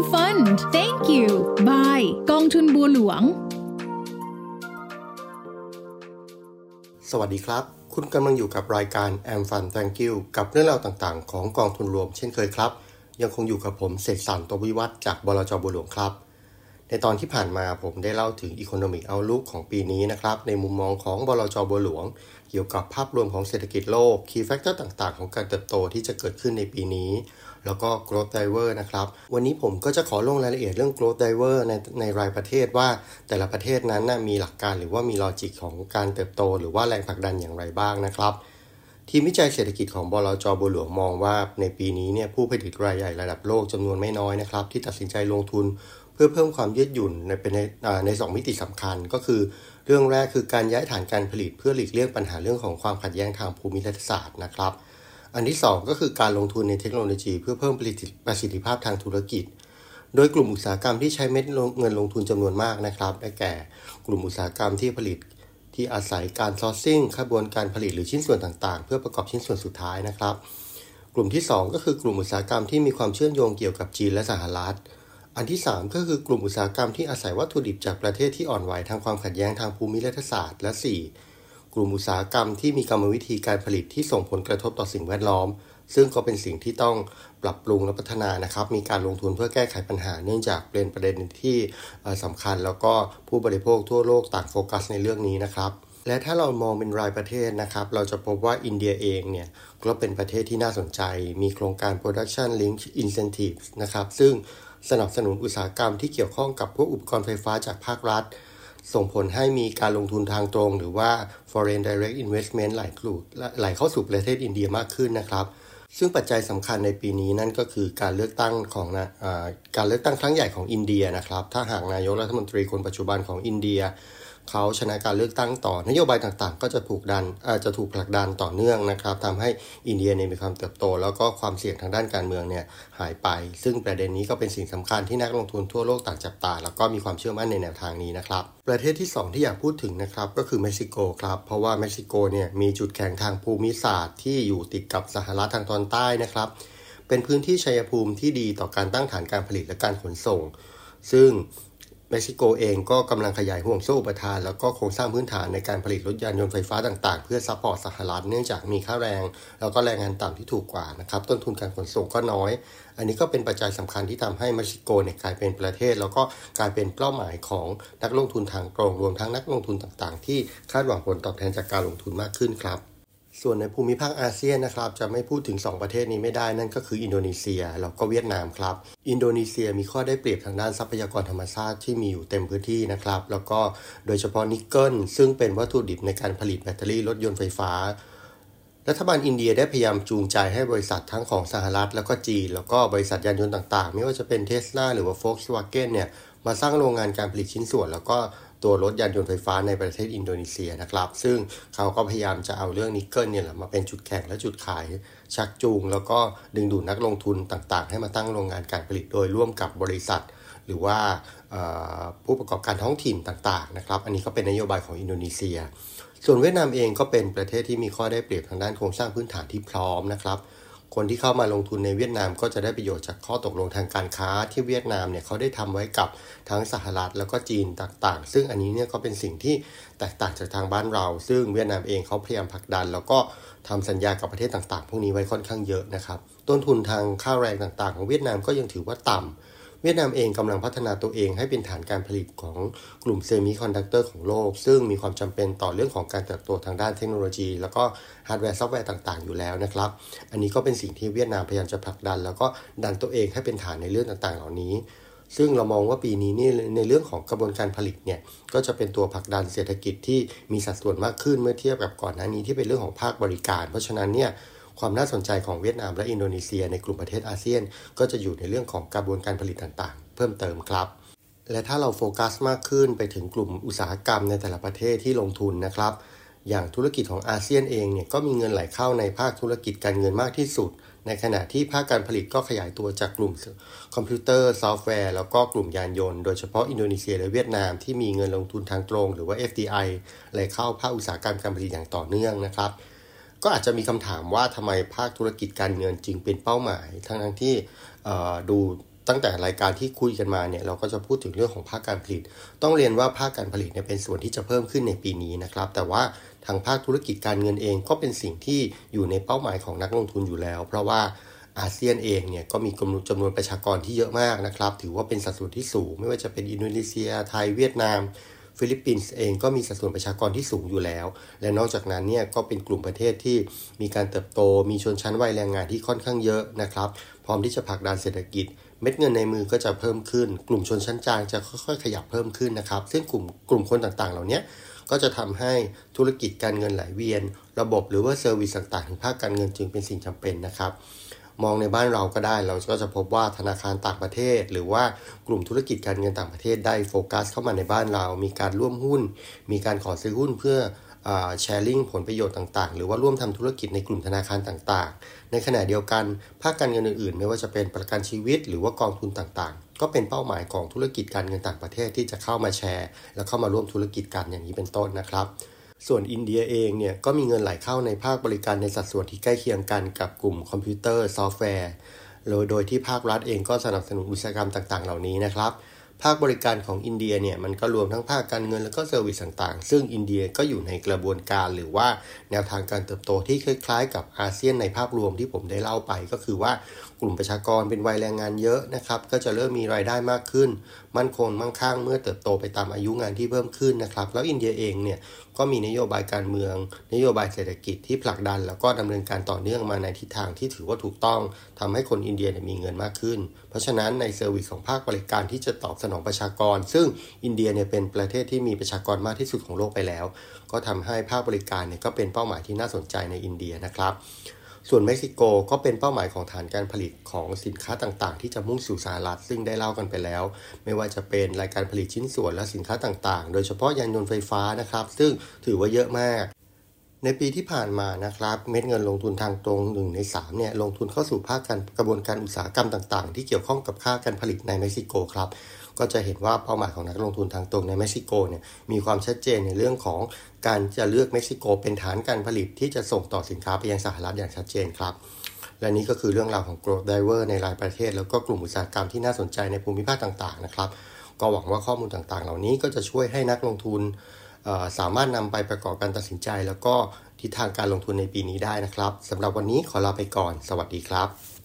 Am Fund Thank you Bye กองทุนบัวหลวง สวัสดีครับ คุณกำลังอยู่กับรายการ Am Fun Thank you กับเรื่องราวต่างๆ ของกองทุนรวมเช่นเคยครับ ยังคงอยู่กับผมเสกสรรตัววิวัฒจากบลจบัวหลวงครับ ในตอนที่ผ่านมาผมได้เล่าถึง Economic Outlook ของปีนี้นะครับ ในมุมมองของบลจบัวหลวง เกี่ยวกับภาพรวมของเศรษฐกิจโลก Key Factor ต่างๆ ของการเติบโตที่จะเกิดขึ้นในปีนี้ แล้วก็ growth driver นะครับ วันนี้ผมก็จะขอลงรายละเอียดเรื่อง growth driver ในในรายประเทศว่าแต่ละประเทศนั้นนะมีหลักการหรือว่ามีลอจิกของการเติบโต หรือว่าแรงผลักดันอย่างไรบ้างนะครับ ทีมวิจัยเศรษฐกิจของบลจบัวหลวงมองว่าในปีนี้เนี่ยผู้ผลิตรายใหญ่ระดับโลกจำนวนไม่น้อยนะครับ ที่ตัดสินใจลงทุนเพื่อเพิ่มความยืดหยุ่นในเป็นในในสองมิติสำคัญก็คือ เรื่องแรกคือการย้ายฐานการผลิตเพื่อหลีกเลี่ยงปัญหาเรื่องของความขัดแย้งทางภูมิรัฐศาสตร์นะครับ อันที่ 2 ก็คือการลงทุนในเทคโนโลยีเพื่อเพิ่มประสิทธิภาพทางธุรกิจ โดยกลุ่มอุตสาหกรรมที่ใช้เม็ดเงินลงทุนจำนวนมากนะครับได้แก่กลุ่มอุตสาหกรรมที่ผลิตที่อาศัยการซอร์ซิ่งขบวนการผลิตหรือชิ้นส่วนต่างๆ เพื่อประกอบชิ้นส่วนสุดท้ายนะครับ กลุ่มที่ 2 ก็คือกลุ่มอุตสาหกรรมที่มีความเชื่อมโยงเกี่ยวกับจีนและสหรัฐ อันที่ 3 ก็คือกลุ่มอุตสาหกรรมที่อาศัยวัตถุดิบจากประเทศที่อ่อนไหวทางความขัดแย้งทางภูมิรัฐศาสตร์ และ 4 กลุ่มอุตสาหกรรมที่มีกรรมวิธีการผลิตที่ส่งผลกระทบต่อสิ่งแวดล้อม ซึ่งก็เป็นสิ่งที่ต้องปรับปรุงและพัฒนานะครับ มีการลงทุนเพื่อแก้ไขปัญหา เนื่องจากเป็นประเด็นที่สำคัญ แล้วก็ผู้บริโภคทั่วโลกต่างโฟกัสในเรื่องนี้นะครับและถ้าเรามองเป็นรายประเทศนะครับ เราจะพบว่าอินเดียเองเนี่ย ก็เป็นประเทศที่น่าสนใจ มีโครงการ production link incentives นะครับ ซึ่งสนับสนุนอุตสาหกรรมที่เกี่ยวข้องกับพวกอุปกรณ์ไฟฟ้าจากภาครัฐ ส่งผลให้มีการลงทุนทางตรง หรือว่า foreign direct investment ไหลไหลเข้าสู่ประเทศอินเดียมากขึ้นนะครับ ซึ่งปัจจัยสำคัญในปีนี้นั่นก็คือการเลือกตั้งของนะการเลือกตั้งครั้งใหญ่ของอินเดียนะครับ ถ้าหากนายกรัฐมนตรีคนปัจจุบันของอินเดีย เขาชนะการเลือกตั้งต่อนโยบายต่างๆ ก็จะถูกดันจะถูกผลักดันต่อเนื่องนะครับทำให้อินเดียเนี่ยมีความเติบโต แล้วก็ความเสี่ยงทางด้านการเมืองเนี่ยหายไป ซึ่งประเด็นนี้ก็เป็นสิ่งสำคัญที่นักลงทุนทั่วโลกต่างจับตา แล้วก็มีความเชื่อมั่นในแนวทางนี้นะครับประเทศที่ 2 ที่อยากพูดถึงนะครับก็คือเม็กซิโกครับเพราะว่าเม็กซิโกเนี่ยมีจุดแข็งทางภูมิศาสตร์ที่อยู่ติดกับสหรัฐทางตอนใต้นะครับเป็นพื้นที่ชัยภูมิที่ดีต่อการตั้งฐานการผลิตและการขนส่ง ซึ่ง เม็กซิโกเองก็กำลังขยายห่วงโซ่อุปทาน แล้วก็โครงสร้างพื้นฐานในการผลิตรถยานยนต์ไฟฟ้าต่างๆ เพื่อ support สหรัฐเนื่องจากมีค่าแรง แล้วก็แรงงานต่ำที่ถูกกว่านะครับต้นทุนการขนส่งก็น้อย อันนี้ก็เป็นปัจจัยสำคัญที่ทำให้เม็กซิโกเนี่ยกลายเป็นประเทศ แล้วก็กลายเป็นเป้าหมายของนักลงทุนทางตรงรวมทั้งนักลงทุนต่างๆ ที่คาดหวังผลตอบแทนจากการลงทุนมากขึ้นครับ ส่วนในภูมิภาคอาเซียนนะครับ จะไม่พูดถึง 2 ประเทศนี้ไม่ได้นั่นก็คืออินโดนีเซียแล้วก็เวียดนามครับ อินโดนีเซียมีข้อได้เปรียบทางด้านทรัพยากรธรรมชาติที่มีอยู่เต็มพื้นที่นะครับ แล้วก็โดยเฉพาะนิกเกิลซึ่งเป็นวัตถุดิบในการผลิตแบตเตอรี่รถยนต์ไฟฟ้า รัฐบาลอินเดียได้พยายามจูงใจให้บริษัททั้งของสหรัฐ แล้วก็จีนแล้วก็บริษัทยานยนต์ต่างๆ ไม่ว่าจะเป็นเทสลาหรือว่า Volkswagen เนี่ยมาสร้างโรงงานการผลิตชิ้นส่วน แล้วก็ ตัวรถยานยนต์ไฟฟ้าในประเทศอินโดนีเซียนะครับ ซึ่งเขาก็พยายามจะเอาเรื่องนิกเกิลเนี่ยแหละมาเป็นจุดแข่งและจุดขาย ชักจูง แล้วก็ดึงดูดนักลงทุนต่างๆ ให้มาตั้งโรงงานการผลิตโดยร่วมกับบริษัท หรือว่าผู้ประกอบการท้องถิ่นต่างๆนะครับ อันนี้ก็เป็นนโยบายของอินโดนีเซีย ส่วนเวียดนามเองก็เป็นประเทศที่มีข้อได้เปรียบทางด้านโครงสร้างพื้นฐานที่พร้อมนะครับ คนที่เข้ามาลงทุนในเวียดนามก็จะได้ประโยชน์จากข้อตกลงทางการค้าที่เวียดนามเนี่ยเขาได้ทำไว้กับทั้งสหรัฐแล้วก็จีนต่างๆ ซึ่งอันนี้เนี่ยก็เป็นสิ่งที่แตกต่างจากทางบ้านเรา ซึ่งเวียดนามเองเขาพยายามผลักดัน แล้วก็ทำสัญญากับประเทศต่างๆ พวกนี้ไว้ค่อนข้างเยอะนะครับ ต้นทุนทางค่าแรงต่างๆ ของเวียดนามก็ยังถือว่าต่ำ เวียดนามเองกำลังพัฒนาตัวเองให้เป็นฐานการผลิตของกลุ่มเซมิคอนดักเตอร์ของโลก ซึ่งมีความจำเป็นต่อเรื่องของการเติบโตทางด้านเทคโนโลยี แล้วก็ฮาร์ดแวร์ซอฟต์แวร์ต่างๆ อยู่แล้วนะครับ อันนี้ก็เป็นสิ่งที่เวียดนามพยายามจะผลักดัน แล้วก็ดันตัวเองให้เป็นฐานในเรื่องต่างๆ เหล่านี้ ซึ่งเรามองว่าปีนี้นี่ในเรื่องของกระบวนการผลิตเนี่ยก็จะเป็นตัวผลักดันเศรษฐกิจที่มีสัดส่วนมากขึ้นเมื่อเทียบกับก่อนหน้านี้ที่เป็นเรื่องของภาคบริการ เพราะฉะนั้นเนี่ย ความน่าสนใจของเวียดนามและอินโดนีเซียในกลุ่มประเทศอาเซียน ก็จะอยู่ในเรื่องของกระบวนการผลิตต่างๆ เพิ่มเติมครับ และถ้าเราโฟกัสมากขึ้นไปถึงกลุ่มอุตสาหกรรมในแต่ละประเทศที่ลงทุนนะครับ อย่างธุรกิจของอาเซียนเองเนี่ยก็มีเงินไหลเข้าในภาคธุรกิจการเงินมากที่สุด ในขณะที่ภาคการผลิตก็ขยายตัวจากกลุ่มคอมพิวเตอร์ซอฟต์แวร์แล้วก็กลุ่มยานยนต์ โดยเฉพาะอินโดนีเซียและเวียดนามที่มีเงินลงทุนทางตรง หรือว่า FDI ไหลเข้าภาคอุตสาหกรรมการผลิตอย่างต่อเนื่องนะครับ ก็อาจจะมีคำถามว่าทำไมภาคธุรกิจการเงินจึงเป็นเป้าหมาย ทั้งทั้งที่ดูตั้งแต่รายการที่คุยกันมาเนี่ยเราก็จะพูดถึงเรื่องของภาคการผลิต ต้องเรียนว่าภาคการผลิตเนี่ยเป็นส่วนที่จะเพิ่มขึ้นในปีนี้นะครับ แต่ว่าทางภาคธุรกิจการเงินเองก็เป็นสิ่งที่อยู่ในเป้าหมายของนักลงทุนอยู่แล้ว เพราะว่าอาเซียนเองเนี่ยก็มีจำนวนประชากรที่เยอะมากนะครับ ถือว่าเป็นสัดส่วนที่สูง ไม่ว่าจะเป็นอินโดนีเซีย ไทยเวียดนาม ฟิลิปปินส์เองก็มีสัดส่วนประชากรที่สูงอยู่แล้ว และนอกจากนั้นเนี่ยก็เป็นกลุ่มประเทศที่มีการเติบโต มีชนชั้นวัยแรงงานที่ค่อนข้างเยอะนะครับ พร้อมที่จะผลักดันเศรษฐกิจ เม็ดเงินในมือก็จะเพิ่มขึ้น กลุ่มชนชั้นกลางจะค่อยๆ ขยับเพิ่มขึ้นนะครับ ซึ่งกลุ่มกลุ่มคนต่างๆ เหล่านี้ก็จะทำให้ธุรกิจการเงินไหลเวียน ระบบหรือว่า service ต่างๆถึงภาคการเงินจึงเป็นสิ่งจำเป็นนะครับ มองในบ้านเราก็ได้ เราก็จะพบว่าธนาคารต่างประเทศ หรือว่ากลุ่มธุรกิจการเงินต่างประเทศได้โฟกัสเข้ามาในบ้านเรา มีการร่วมหุ้น มีการขอซื้อหุ้นเพื่อ sharing ผลประโยชน์ต่างๆ หรือว่าร่วมทำธุรกิจในกลุ่มธนาคารต่างๆ ในขณะเดียวกันภาคการเงินอื่นๆ ไม่ว่าจะเป็นประกันชีวิต หรือว่ากองทุนต่างๆ ก็เป็นเป้าหมายของธุรกิจการเงินต่างประเทศที่จะเข้ามาแชร์ และเข้ามาร่วมธุรกิจกันอย่างนี้เป็นต้นนะครับ ส่วนอินเดียเองเนี่ยก็มีเงินไหลเข้าในภาคบริการในสัดส่วนที่ใกล้เคียงกันกับกลุ่มคอมพิวเตอร์ซอฟต์แวร์โดยที่ภาครัฐเองก็สนับสนุนอุตสาหกรรมต่างๆ เหล่านี้นะครับ ภาคบริการของอินเดียเนี่ยมันก็รวมทั้งภาคการเงินแล้วก็ service ต่างๆ ซึ่งอินเดียก็อยู่ในกระบวนการหรือว่าแนวทางการเติบโตที่คล้ายๆ กับอาเซียนในภาพรวมที่ผมได้เล่าไป ก็คือว่า กลุ่มประชากรเป็นวัยแรงงานเยอะนะครับ ก็จะเริ่มมีรายได้มากขึ้น มั่นคงมั่งคั่งเมื่อเติบโตไปตามอายุงานที่เพิ่มขึ้นนะครับ แล้วอินเดียเองเนี่ยก็มีนโยบายการเมือง นโยบายเศรษฐกิจที่ผลักดัน แล้วก็ดำเนินการต่อเนื่องมาในทิศทางที่ถือว่าถูกต้องทำให้คนอินเดียมีเงินมากขึ้น เพราะฉะนั้นใน service ของภาคบริการที่จะตอบสนองประชากร ซึ่งอินเดียเนี่ยเป็นประเทศที่มีประชากรมากที่สุดของโลกไปแล้ว ก็ทำให้ภาคบริการเนี่ยก็เป็นเป้าหมายที่น่าสนใจในอินเดียนะครับ ส่วนเม็กซิโกก็เป็นเป้าหมายของฐานการผลิตของสินค้าต่างๆ ที่จะมุ่งสู่สหรัฐซึ่งได้เล่ากันไปแล้ว ไม่ว่าจะเป็นรายการผลิตชิ้นส่วนและสินค้าต่างๆ โดยเฉพาะยานยนต์ไฟฟ้านะครับ ซึ่งถือว่าเยอะมากในปีที่ผ่านมานะครับ เม็ดเงินลงทุนทางตรง1ใน3เนี่ยลงทุนเข้าสู่ภาคการกระบวนการอุตสาหกรรมต่างๆ ที่เกี่ยวข้องกับค่าการผลิตในเม็กซิโกครับ ก็จะเห็นว่าเป้าหมายของนักลงทุนทางตรงในเม็กซิโกเนี่ยมีความชัดเจนในเรื่องของการจะเลือกเม็กซิโกเป็นฐานการผลิตที่จะส่งต่อสินค้าไปยังสหรัฐอย่างชัดเจนครับ และนี้ก็คือเรื่องราวของ growth driver ในรายประเทศ แล้วก็กลุ่มอุตสาหกรรมที่น่าสนใจในภูมิภาคต่างๆนะครับก็หวังว่าข้อมูลต่างๆ เหล่านี้ก็จะช่วยให้นักลงทุนสามารถนำไปประกอบการตัดสินใจ แล้วก็ทิศทางการลงทุนในปีนี้ได้นะครับสำหรับวันนี้ขอลาไปก่อน สวัสดีครับ